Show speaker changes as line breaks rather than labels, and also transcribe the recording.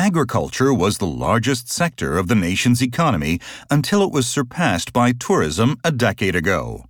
agriculture was the largest sector of the nation's economy until it was surpassed by tourism a decade ago.